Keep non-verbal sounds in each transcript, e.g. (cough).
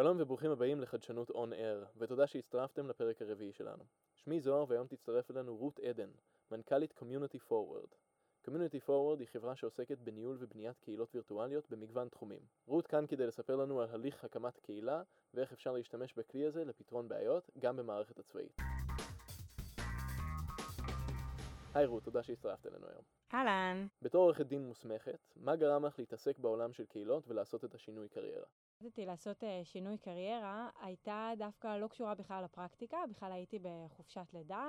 שלום וברוכים הבאים לחדשנות On Air, ותודה שהצטרפתם לפרק הרביעי שלנו. שמי זוהר והיום תצטרף אלינו רות עדן, מנכ"לית Community Forward. Community Forward היא חברה שעוסקת בניהול ובניית קהילות וירטואליות במגוון תחומים. רות כאן כדי לספר לנו על הליך הקמת קהילה ואיך אפשר להשתמש בכלי הזה לפתרון בעיות, גם במערכת הצבאית. היי רות, תודה שהצטרפת אלינו היום. אהלן. בתור עורכת דין מוסמכת, מה גרם לך להתעסק בעולם של קהילות ולעשות את השינוי קריירה? החלטתי לעשות uh, שינוי קריירה, הייתה דווקא לא קשורה בכלל לפרקטיקה, בכלל הייתי בחופשת לידה,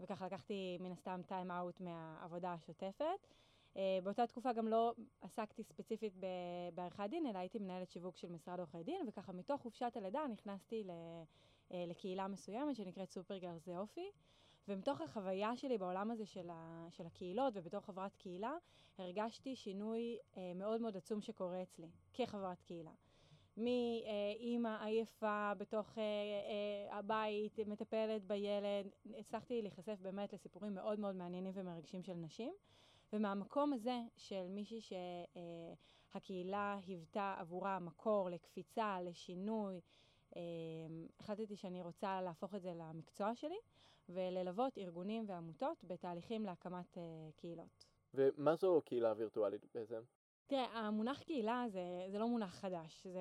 וככה לקחתי מן הסתם טיים אאוט מהעבודה השוטפת. Uh, באותה תקופה גם לא עסקתי ספציפית בעריכת דין, אלא הייתי מנהלת שיווק של משרד עורכי דין, וככה מתוך חופשת הלידה נכנסתי uh, לקהילה מסוימת שנקראת סופרגר זה אופי. ומתוך החוויה שלי בעולם הזה של, ה, של הקהילות ובתור חברת קהילה, הרגשתי שינוי אה, מאוד מאוד עצום שקורה אצלי, כחברת קהילה. מאימא עייפה בתוך אה, אה, הבית, מטפלת בילד, הצלחתי להיחשף באמת לסיפורים מאוד מאוד מעניינים ומרגשים של נשים. ומהמקום הזה של מישהי שהקהילה אה, היוותה עבורה מקור לקפיצה, לשינוי, החלטתי שאני רוצה להפוך את זה למקצוע שלי. וללוות ארגונים ועמותות בתהליכים להקמת קהילות. ומה זו קהילה וירטואלית בעצם? תראה, המונח קהילה זה, זה לא מונח חדש. זה,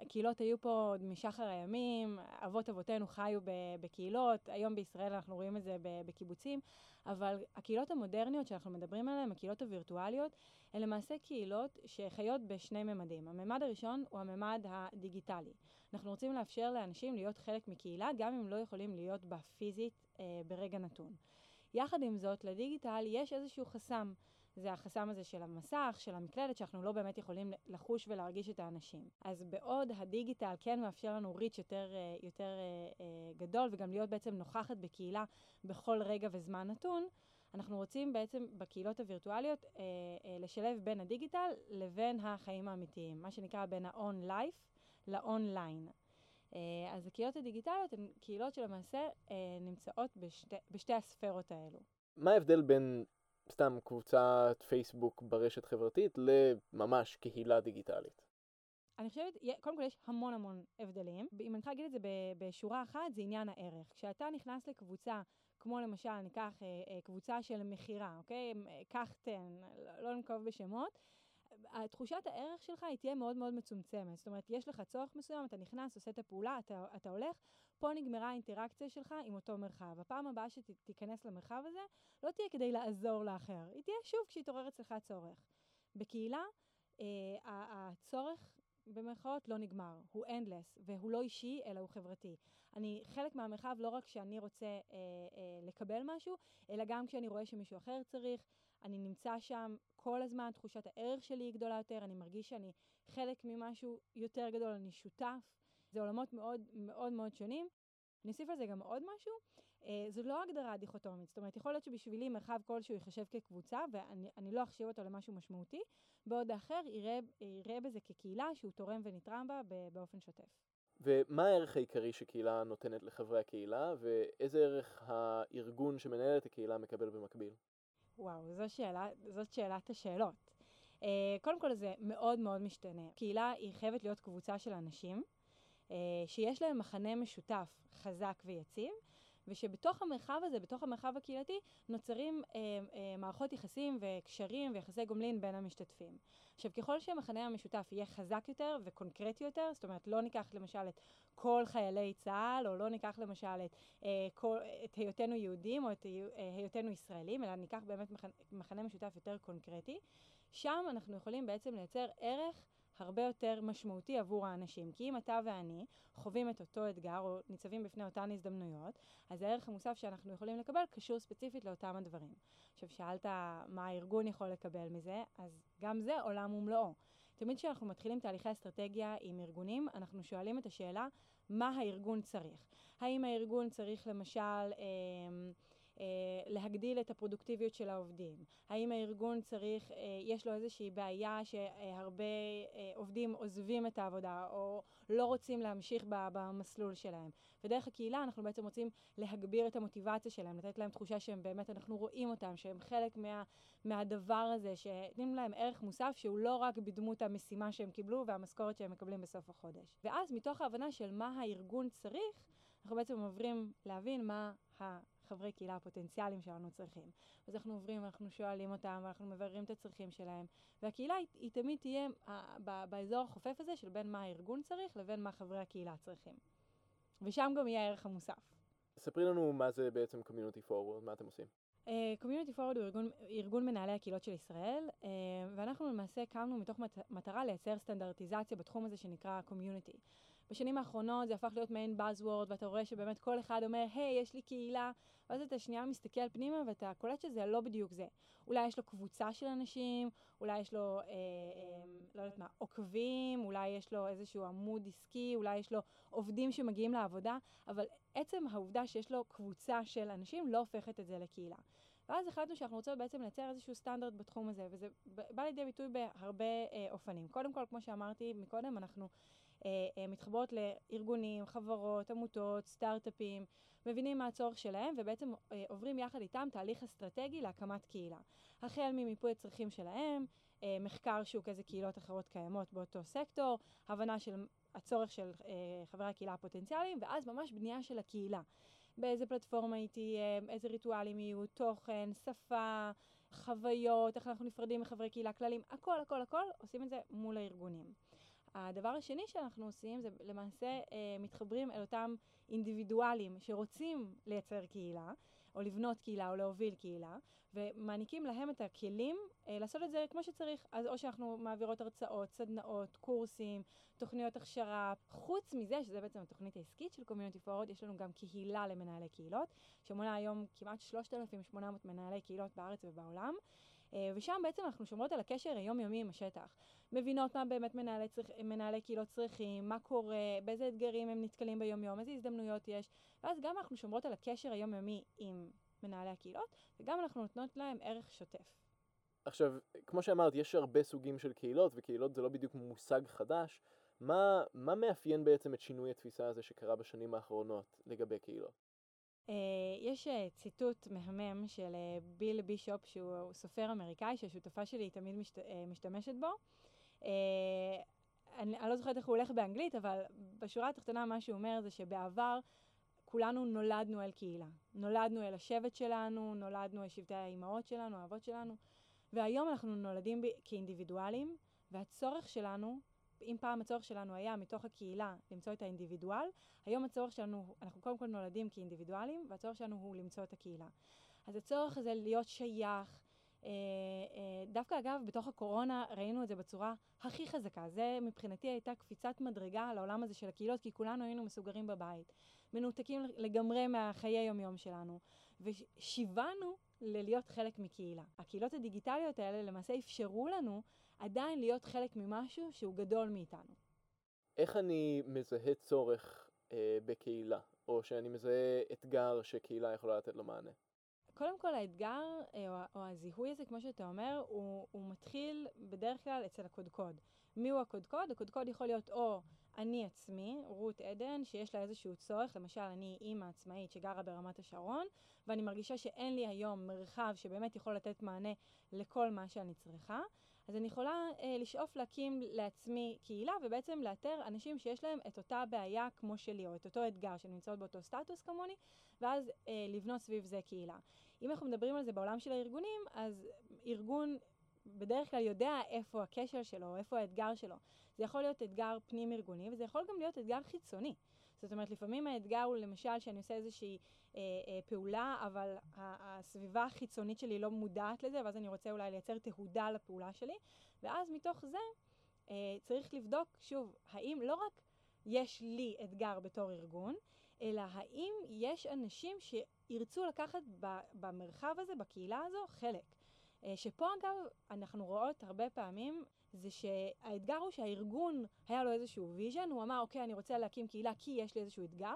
הקהילות היו פה עוד משחר הימים, אבות אבותינו חיו בקהילות, היום בישראל אנחנו רואים את זה בקיבוצים, אבל הקהילות המודרניות שאנחנו מדברים עליהן, הקהילות הווירטואליות, הן למעשה קהילות שחיות בשני ממדים. הממד הראשון הוא הממד הדיגיטלי. אנחנו רוצים לאפשר לאנשים להיות חלק מקהילה, גם אם לא יכולים להיות בה פיזית אה, ברגע נתון. יחד עם זאת, לדיגיטל יש איזשהו חסם. זה החסם הזה של המסך, של המקלדת, שאנחנו לא באמת יכולים לחוש ולהרגיש את האנשים. אז בעוד הדיגיטל כן מאפשר לנו ריץ' יותר, אה, יותר אה, אה, גדול, וגם להיות בעצם נוכחת בקהילה בכל רגע וזמן נתון, אנחנו רוצים בעצם בקהילות הווירטואליות לשלב בין הדיגיטל לבין החיים האמיתיים, מה שנקרא בין ה-on-life ל-online. אה, אז הקהילות הדיגיטליות הן קהילות שלמעשה נמצאות בשתי, בשתי הספרות האלו. מה ההבדל בין סתם קבוצת פייסבוק ברשת חברתית לממש קהילה דיגיטלית? אני חושבת, קודם כל יש המון המון הבדלים. אם אני יכולה להגיד את זה בשורה אחת, זה עניין הערך. כשאתה נכנס לקבוצה, כמו למשל, ניקח אה, אה, קבוצה של מכירה, אוקיי? קח תן, לא, לא ננקוב בשמות. תחושת הערך שלך היא תהיה מאוד מאוד מצומצמת. זאת אומרת, יש לך צורך מסוים, אתה נכנס, עושה את הפעולה, אתה, אתה הולך, פה נגמרה האינטראקציה שלך עם אותו מרחב. הפעם הבאה שתיכנס למרחב הזה, לא תהיה כדי לעזור לאחר, היא תהיה שוב כשיתעורר אצלך צורך. בקהילה, אה, הצורך במרכאות לא נגמר, הוא endless, והוא לא אישי, אלא הוא חברתי. אני חלק מהמרחב לא רק כשאני רוצה אה, אה, לקבל משהו, אלא גם כשאני רואה שמישהו אחר צריך, אני נמצא שם כל הזמן, תחושת הערך שלי היא גדולה יותר, אני מרגיש שאני חלק ממשהו יותר גדול, אני שותף. זה עולמות מאוד מאוד מאוד שונים. אני אוסיף על זה גם עוד משהו, אה, זו לא הגדרה דיכוטומית, זאת אומרת, יכול להיות שבשבילי מרחב כלשהו ייחשב כקבוצה, ואני לא אחשיב אותו למשהו משמעותי, בעוד האחר יראה, יראה בזה כקהילה שהוא תורם ונתרם בה באופן שוטף. ומה הערך העיקרי שקהילה נותנת לחברי הקהילה, ואיזה ערך הארגון שמנהל את הקהילה מקבל במקביל? וואו, זו שאלה, זאת שאלת השאלות. Uh, קודם כל זה מאוד מאוד משתנה. קהילה היא חייבת להיות קבוצה של אנשים uh, שיש להם מחנה משותף חזק ויציב, ושבתוך המרחב הזה, בתוך המרחב הקהילתי, נוצרים אה, אה, מערכות יחסים וקשרים ויחסי גומלין בין המשתתפים. עכשיו, ככל שהמחנה המשותף יהיה חזק יותר וקונקרטי יותר, זאת אומרת, לא ניקח למשל את כל חיילי צה"ל, או לא ניקח למשל את, אה, כל, את היותנו יהודים או את אה, היותנו ישראלים, אלא ניקח באמת מחנה, מחנה משותף יותר קונקרטי, שם אנחנו יכולים בעצם לייצר ערך הרבה יותר משמעותי עבור האנשים. כי אם אתה ואני חווים את אותו אתגר או ניצבים בפני אותן הזדמנויות, אז הערך המוסף שאנחנו יכולים לקבל קשור ספציפית לאותם הדברים. עכשיו, שאלת מה הארגון יכול לקבל מזה, אז גם זה עולם ומלואו. תמיד כשאנחנו מתחילים תהליכי אסטרטגיה עם ארגונים, אנחנו שואלים את השאלה, מה הארגון צריך? האם הארגון צריך למשל... אה, להגדיל את הפרודוקטיביות של העובדים? האם הארגון צריך, אה, יש לו איזושהי בעיה שהרבה אה, עובדים עוזבים את העבודה או לא רוצים להמשיך במסלול שלהם? ודרך הקהילה אנחנו בעצם רוצים להגביר את המוטיבציה שלהם, לתת להם תחושה שהם באמת, אנחנו רואים אותם, שהם חלק מה, מהדבר הזה, שנותנים להם ערך מוסף שהוא לא רק בדמות המשימה שהם קיבלו והמשכורת שהם מקבלים בסוף החודש. ואז מתוך ההבנה של מה הארגון צריך, אנחנו בעצם עוברים להבין מה החברי קהילה הפוטנציאליים שלנו צריכים. אז אנחנו עוברים, אנחנו שואלים אותם, ואנחנו מבררים את הצרכים שלהם, והקהילה היא, היא תמיד תהיה באזור החופף הזה של בין מה הארגון צריך לבין מה חברי הקהילה צריכים. ושם גם יהיה הערך המוסף. ספרי לנו מה זה בעצם Community Forward, מה אתם עושים. קומיוניטי uh, פורוורד הוא ארגון, ארגון מנהלי הקהילות של ישראל, uh, ואנחנו למעשה קמנו מתוך מת, מטרה לייצר סטנדרטיזציה בתחום הזה שנקרא קומיוניטי. בשנים האחרונות זה הפך להיות מעין Buzzword, ואתה רואה שבאמת כל אחד אומר, היי, hey, יש לי קהילה, ואז אתה שנייה מסתכל פנימה ואתה קולט שזה לא בדיוק זה. אולי יש לו קבוצה של אנשים, אולי יש לו, אה, אה, לא יודעת מה, עוקבים, אולי יש לו איזשהו עמוד עסקי, אולי יש לו עובדים שמגיעים לעבודה, אבל עצם העובדה שיש לו קבוצה של אנשים לא הופכת את זה לקהילה. ואז החלטנו שאנחנו רוצים בעצם לייצר איזשהו סטנדרט בתחום הזה, וזה בא לידי ביטוי בהרבה אה, אופנים. קודם כל, כמו שאמרתי מקודם, אנחנו מתחברות לארגונים, חברות, עמותות, סטארט-אפים, מבינים מה הצורך שלהם ובעצם אה, עוברים יחד איתם תהליך אסטרטגי להקמת קהילה. החל ממיפוי הצרכים שלהם, אה, מחקר שוק איזה קהילות אחרות קיימות באותו סקטור, הבנה של הצורך של אה, חברי הקהילה הפוטנציאליים, ואז ממש בנייה של הקהילה. באיזה פלטפורמה היא תהיה, איזה ריטואלים יהיו, תוכן, שפה, חוויות, איך אנחנו נפרדים מחברי קהילה כללים, הכל הכל הכל עושים את זה מול הארגונים. הדבר השני שאנחנו עושים זה למעשה אה, מתחברים אל אותם אינדיבידואלים שרוצים לייצר קהילה, או לבנות קהילה, או להוביל קהילה, ומעניקים להם את הכלים אה, לעשות את זה כמו שצריך. אז או שאנחנו מעבירות הרצאות, סדנאות, קורסים, תוכניות הכשרה. חוץ מזה, שזה בעצם התוכנית העסקית של Community Forward, יש לנו גם קהילה למנהלי קהילות, שמונה היום כמעט 3,800 מנהלי קהילות בארץ ובעולם. אה, ושם בעצם אנחנו שומרות על הקשר היומיומי עם השטח. מבינות מה באמת מנהלי, צריכ... מנהלי קהילות צריכים, מה קורה, באיזה אתגרים הם נתקלים ביומיום, איזה הזדמנויות יש, ואז גם אנחנו שומרות על הקשר היומיומי עם מנהלי הקהילות, וגם אנחנו נותנות להם ערך שוטף. עכשיו, כמו שאמרת, יש הרבה סוגים של קהילות, וקהילות זה לא בדיוק מושג חדש. מה, מה מאפיין בעצם את שינוי התפיסה הזה שקרה בשנים האחרונות לגבי קהילות? Uh, יש uh, ציטוט מהמם של uh, ביל בישופ, שהוא סופר אמריקאי, שהשותפה שלי תמיד משת, משתמשת בו. אני, אני לא זוכרת איך הוא הולך באנגלית, אבל בשורה התחתונה מה שהוא אומר זה שבעבר כולנו נולדנו אל קהילה. נולדנו אל השבט שלנו, נולדנו אל שבטי האימהות שלנו, האבות שלנו, והיום אנחנו נולדים ב- כאינדיבידואלים, והצורך שלנו אם פעם הצורך שלנו היה מתוך הקהילה למצוא את האינדיבידואל, היום הצורך שלנו, אנחנו קודם כל נולדים כאינדיבידואלים, והצורך שלנו הוא למצוא את הקהילה. אז הצורך הזה להיות שייך, אה, אה, דווקא אגב, בתוך הקורונה ראינו את זה בצורה הכי חזקה. זה מבחינתי הייתה קפיצת מדרגה לעולם הזה של הקהילות, כי כולנו היינו מסוגרים בבית, מנותקים לגמרי מהחיי היומיום שלנו, ושיוונו ללהיות חלק מקהילה. הקהילות הדיגיטליות האלה למעשה אפשרו לנו עדיין להיות חלק ממשהו שהוא גדול מאיתנו. איך אני מזהה צורך אה, בקהילה, או שאני מזהה אתגר שקהילה יכולה לתת לו מענה? קודם כל האתגר, אה, או, או הזיהוי הזה, כמו שאתה אומר, הוא, הוא מתחיל בדרך כלל אצל הקודקוד. מיהו הקודקוד? הקודקוד יכול להיות או אני עצמי, רות עדן, שיש לה איזשהו צורך, למשל אני אימא עצמאית שגרה ברמת השרון, ואני מרגישה שאין לי היום מרחב שבאמת יכול לתת מענה לכל מה שאני צריכה. אז אני יכולה אה, לשאוף להקים לעצמי קהילה ובעצם לאתר אנשים שיש להם את אותה בעיה כמו שלי, או את אותו אתגר, שנמצאות באותו סטטוס כמוני, ואז אה, לבנות סביב זה קהילה. אם אנחנו מדברים על זה בעולם של הארגונים, אז ארגון בדרך כלל יודע איפה הכשל שלו, איפה האתגר שלו. זה יכול להיות אתגר פנים-ארגוני, וזה יכול גם להיות אתגר חיצוני. זאת אומרת, לפעמים האתגר הוא למשל שאני עושה איזושהי פעולה, אבל הסביבה החיצונית שלי לא מודעת לזה, ואז אני רוצה אולי לייצר תהודה לפעולה שלי, ואז מתוך זה אה, צריך לבדוק, שוב, האם לא רק יש לי אתגר בתור ארגון, אלא האם יש אנשים שירצו לקחת במרחב הזה, בקהילה הזו, חלק. אה, שפה אגב אנחנו רואות הרבה פעמים זה שהאתגר הוא שהארגון היה לו איזשהו vision, הוא אמר אוקיי אני רוצה להקים קהילה כי יש לי איזשהו אתגר,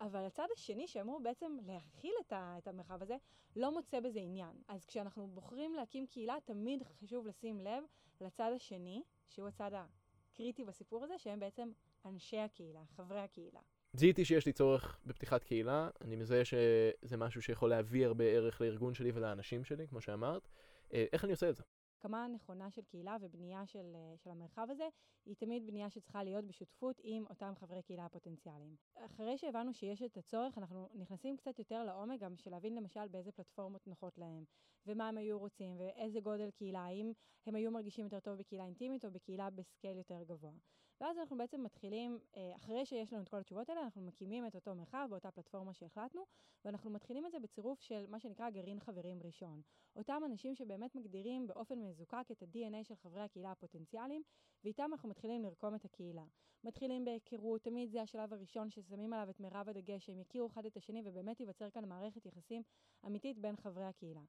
אבל הצד השני, שאמור בעצם להכיל את, ה, את המרחב הזה, לא מוצא בזה עניין. אז כשאנחנו בוחרים להקים קהילה, תמיד חשוב לשים לב לצד השני, שהוא הצד הקריטי בסיפור הזה, שהם בעצם אנשי הקהילה, חברי הקהילה. זיהיתי שיש לי צורך בפתיחת קהילה, אני מזהה שזה משהו שיכול להביא הרבה ערך לארגון שלי ולאנשים שלי, כמו שאמרת. אה, איך אני עושה את זה? הקמה נכונה של קהילה ובנייה של, אה, של המרחב הזה, היא תמיד בנייה שצריכה להיות בשותפות עם אותם חברי קהילה הפוטנציאליים. אחרי שהבנו שיש את הצורך, אנחנו נכנסים קצת יותר לעומק, גם בשביל להבין למשל באיזה פלטפורמות נוחות להם, ומה הם היו רוצים, ואיזה גודל קהילה, האם הם היו מרגישים יותר טוב בקהילה אינטימית או בקהילה בסקייל יותר גבוה. ואז אנחנו בעצם מתחילים, אה, אחרי שיש לנו את כל התשובות האלה, אנחנו מקימים את אותו מרחב באותה פלטפורמה שהחלטנו, ואנחנו מתחילים את זה בצירוף של מה שנקרא גרעין חברים ראשון. אותם אנשים שבאמת מגדירים באופן מזוקק את ה-DNA של חברי הקהילה הפוטנציאליים, ואיתם אנחנו מתחילים לרקום את הקהילה. מתחילים בהיכרות, תמיד זה השלב הראשון ששמים עליו את מירב הדגש, שהם יכירו אחד את השני ובאמת ייווצר כאן מערכת יחסים אמיתית בין חברי הקהילה.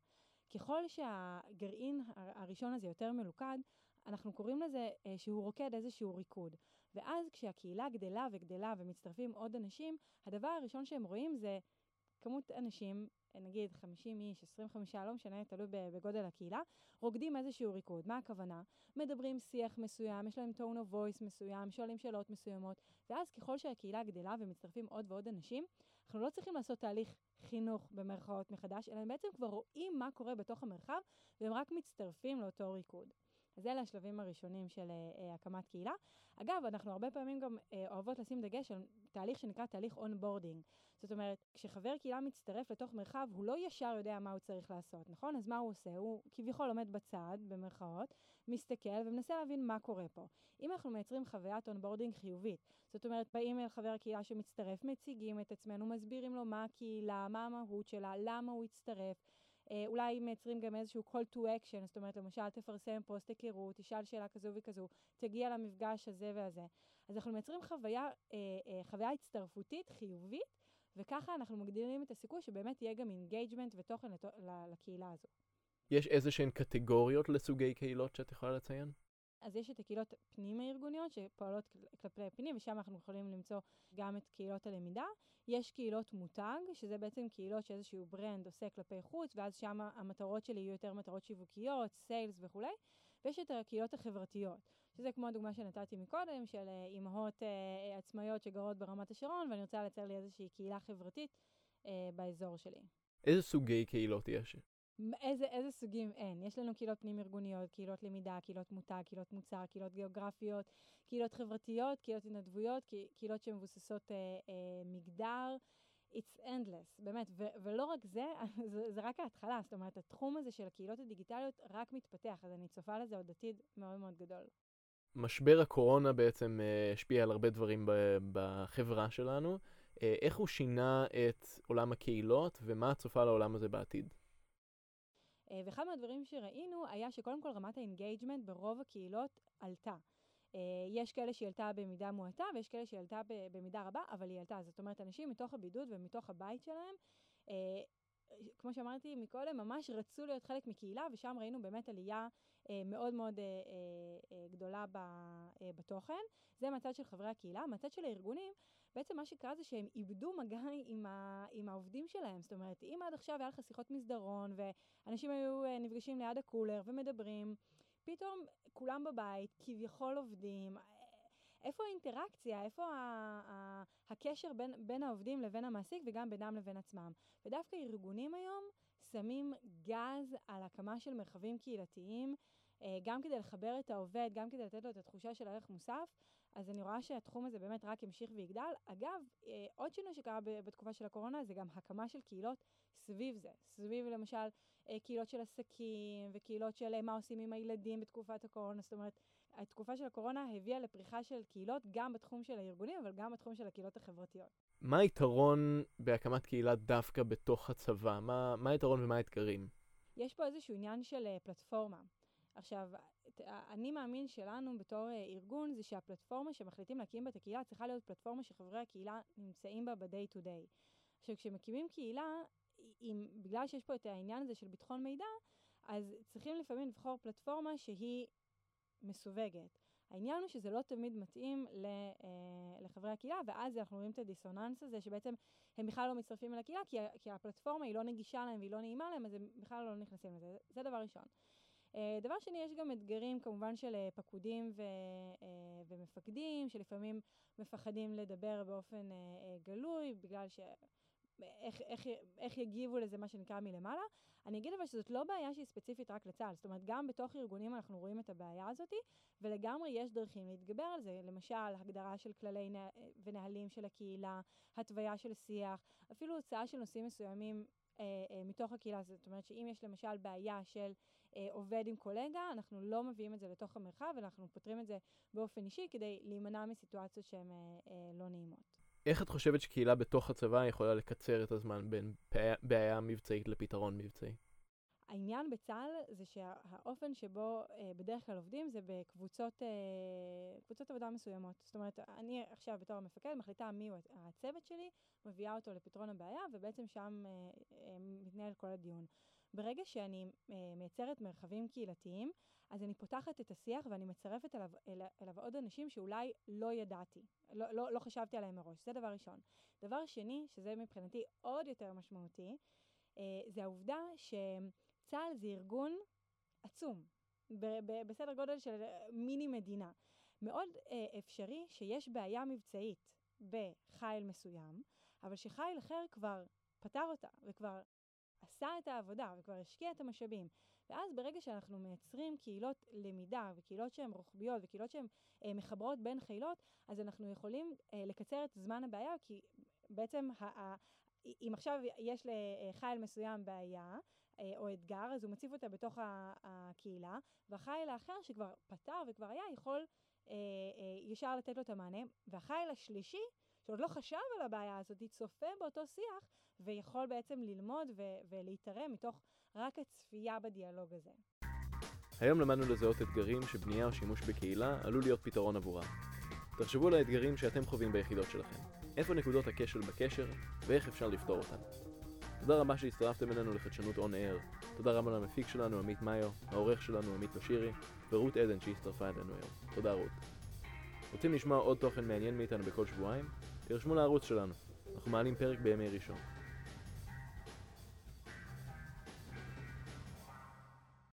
ככל שהגרעין הראשון הזה יותר מלוכד, אנחנו קוראים לזה אה, שהוא רוקד איזשהו ריקוד. ואז כשהקהילה גדלה וגדלה ומצטרפים עוד אנשים, הדבר הראשון שהם רואים זה כמות אנשים, נגיד 50 איש, 25, לא משנה, תלוי בגודל הקהילה, רוקדים איזשהו ריקוד. מה הכוונה? מדברים שיח מסוים, יש להם tone of voice מסוים, שואלים שאלות מסוימות, ואז ככל שהקהילה גדלה ומצטרפים עוד ועוד אנשים, אנחנו לא צריכים לעשות תהליך חינוך במרכאות מחדש, אלא הם בעצם כבר רואים מה קורה בתוך המרחב, והם רק מצטרפים לאותו ריקוד. אז אלה השלבים הראשונים של uh, הקמת קהילה. אגב, אנחנו הרבה פעמים גם uh, אוהבות לשים דגש על תהליך שנקרא תהליך onboarding. זאת אומרת, כשחבר קהילה מצטרף לתוך מרחב, הוא לא ישר יודע מה הוא צריך לעשות, נכון? אז מה הוא עושה? הוא כביכול עומד בצד, במרכאות, מסתכל ומנסה להבין מה קורה פה. אם אנחנו מייצרים חוויית onboarding חיובית, זאת אומרת, באים אל חבר הקהילה שמצטרף, מציגים את עצמנו, מסבירים לו מה הקהילה, מה המהות שלה, למה הוא הצטרף, אה, אולי מייצרים גם איזשהו call to action, זאת אומרת, למשל, תפרסם פוסט היכרות, תשאל שאלה כזו וכזו, תגיע למפגש הזה והזה. אז אנחנו מייצרים חוויה, אה, אה, חוויה הצטרפותית חיובית, וככה אנחנו מגדירים את הסיכוי שבאמת יהיה גם engagement ותוכן לת... לקהילה הזו. יש איזה שהן קטגוריות לסוגי קהילות שאת יכולה לציין? אז יש את הקהילות פנים-הארגוניות שפועלות כלפי פנים, ושם אנחנו יכולים למצוא גם את קהילות הלמידה. יש קהילות מותג, שזה בעצם קהילות שאיזשהו ברנד עושה כלפי חוץ, ואז שם המטרות שלי יהיו יותר מטרות שיווקיות, סיילס וכולי. ויש את הקהילות החברתיות, שזה כמו הדוגמה שנתתי מקודם, של אה, אימהות אה, עצמאיות שגרות ברמת השרון, ואני רוצה לייצר לי איזושהי קהילה חברתית אה, באזור שלי. איזה סוגי קהילות יש? איזה, איזה סוגים אין. יש לנו קהילות פנים-ארגוניות, קהילות למידה, קהילות מותג, קהילות מוצר, קהילות גיאוגרפיות, קהילות חברתיות, קהילות התנדבויות, קהילות שמבוססות אה, אה, מגדר. It's endless, באמת, ו- ולא רק זה, (laughs) זה, זה רק ההתחלה, זאת אומרת, התחום הזה של הקהילות הדיגיטליות רק מתפתח, אז אני צופה לזה עוד עתיד מאוד מאוד גדול. משבר הקורונה בעצם uh, השפיע על הרבה דברים בחברה שלנו. Uh, איך הוא שינה את עולם הקהילות, ומה את צופה לעולם הזה בעתיד? אה, ואחד מהדברים שראינו היה שקודם כל רמת ה engagement ברוב הקהילות עלתה. אה, יש כאלה שהיא עלתה במידה מועטה ויש כאלה שהיא עלתה במידה רבה, אבל היא עלתה. זאת אומרת, אנשים מתוך הבידוד ומתוך הבית שלהם, אה, כמו שאמרתי מקודם, ממש רצו להיות חלק מקהילה, ושם ראינו באמת עלייה מאוד מאוד גדולה בתוכן. זה מהצד של חברי הקהילה. מהצד של הארגונים, בעצם מה שקרה זה שהם איבדו מגע עם, ה, עם העובדים שלהם. זאת אומרת, אם עד עכשיו היה לך שיחות מסדרון, ואנשים היו אה, נפגשים ליד הקולר ומדברים, פתאום כולם בבית, כביכול עובדים. אה, איפה האינטראקציה? איפה ה, ה, הקשר בין, בין העובדים לבין המעסיק וגם בינם לבין עצמם? ודווקא ארגונים היום שמים גז על הקמה של מרחבים קהילתיים, אה, גם כדי לחבר את העובד, גם כדי לתת לו את התחושה של ערך מוסף. אז אני רואה שהתחום הזה באמת רק ימשיך ויגדל. אגב, אה, עוד שינוי שקרה בתקופה של הקורונה זה גם הקמה של קהילות סביב זה. סביב למשל אה, קהילות של עסקים וקהילות של אה, מה עושים עם הילדים בתקופת הקורונה. זאת אומרת, התקופה של הקורונה הביאה לפריחה של קהילות גם בתחום של הארגונים, אבל גם בתחום של הקהילות החברתיות. מה היתרון בהקמת קהילה דווקא בתוך הצבא? מה, מה היתרון ומה האתגרים? יש פה איזשהו עניין של פלטפורמה. עכשיו, אני מאמין שלנו בתור אה, ארגון זה שהפלטפורמה שמחליטים להקים בה את הקהילה צריכה להיות פלטפורמה שחברי הקהילה נמצאים בה ב-day to day. עכשיו, כשמקימים קהילה, אם, בגלל שיש פה את העניין הזה של ביטחון מידע, אז צריכים לפעמים לבחור פלטפורמה שהיא מסווגת. העניין הוא שזה לא תמיד מתאים לחברי הקהילה, ואז אנחנו רואים את הדיסוננס הזה, שבעצם הם בכלל לא מצטרפים אל הקהילה, כי הפלטפורמה היא לא נגישה להם והיא לא נעימה להם, אז הם בכלל לא נכנסים לזה. זה דבר ראשון. דבר שני, יש גם אתגרים כמובן של פקודים ו, ומפקדים, שלפעמים מפחדים לדבר באופן גלוי, בגלל ש... איך, איך, איך יגיבו לזה, מה שנקרא, מלמעלה. אני אגיד אבל שזאת לא בעיה שהיא ספציפית רק לצה"ל. זאת אומרת, גם בתוך ארגונים אנחנו רואים את הבעיה הזאת, ולגמרי יש דרכים להתגבר על זה. למשל, הגדרה של כללי נה... ונהלים של הקהילה, התוויה של שיח, אפילו הוצאה של נושאים מסוימים אה, אה, מתוך הקהילה. זאת אומרת שאם יש למשל בעיה של אה, עובד עם קולגה, אנחנו לא מביאים את זה לתוך המרחב, ואנחנו פותרים את זה באופן אישי כדי להימנע מסיטואציות שהן אה, אה, לא נעימות. איך את חושבת שקהילה בתוך הצבא יכולה לקצר את הזמן בין בעיה מבצעית לפתרון מבצעי? העניין בצה"ל זה שהאופן שבו אה, בדרך כלל עובדים זה בקבוצות אה, קבוצות עבודה מסוימות. זאת אומרת, אני עכשיו בתור המפקד מחליטה מי הוא הצוות שלי, מביאה אותו לפתרון הבעיה, ובעצם שם אה, אה, מתנהל כל הדיון. ברגע שאני אה, מייצרת מרחבים קהילתיים, אז אני פותחת את השיח ואני מצרפת אליו, אל, אליו עוד אנשים שאולי לא ידעתי, לא, לא, לא חשבתי עליהם מראש, זה דבר ראשון. דבר שני, שזה מבחינתי עוד יותר משמעותי, אה, זה העובדה שצה"ל זה ארגון עצום, ב- ב- בסדר גודל של מיני מדינה. מאוד אה, אפשרי שיש בעיה מבצעית בחיל מסוים, אבל שחיל אחר כבר פתר אותה וכבר עשה את העבודה וכבר השקיע את המשאבים. ואז ברגע שאנחנו מייצרים קהילות למידה וקהילות שהן רוחביות וקהילות שהן אה, מחברות בין חילות, אז אנחנו יכולים אה, לקצר את זמן הבעיה, כי בעצם ה- ה- אם עכשיו יש לחיל מסוים בעיה, אה, או אתגר, אז הוא מציף אותה בתוך הקהילה, והחיל האחר שכבר פתר וכבר היה, יכול אה, אה, ישר לתת לו את המענה, והחיל השלישי, שעוד לא חשב על הבעיה הזאת, צופה באותו שיח, ויכול בעצם ללמוד ו- ולהתערם מתוך רק הצפייה בדיאלוג הזה. היום למדנו לזהות אתגרים שבנייה או שימוש בקהילה עלול להיות פתרון עבורם. תחשבו על האתגרים שאתם חווים ביחידות שלכם. איפה נקודות הכשל בקשר, ואיך אפשר לפתור אותן. תודה רבה שהצטרפתם אלינו לחדשנות און אייר. תודה רבה למפיק שלנו עמית מאיו, העורך שלנו עמית בשירי, ורות עדן שהצטרפה אלינו היום. תודה רות. רוצים לשמוע עוד תוכן מעניין מאיתנו בכל שבועיים? תירשמו לערוץ שלנו. אנחנו מעלים פרק בימי ראשון.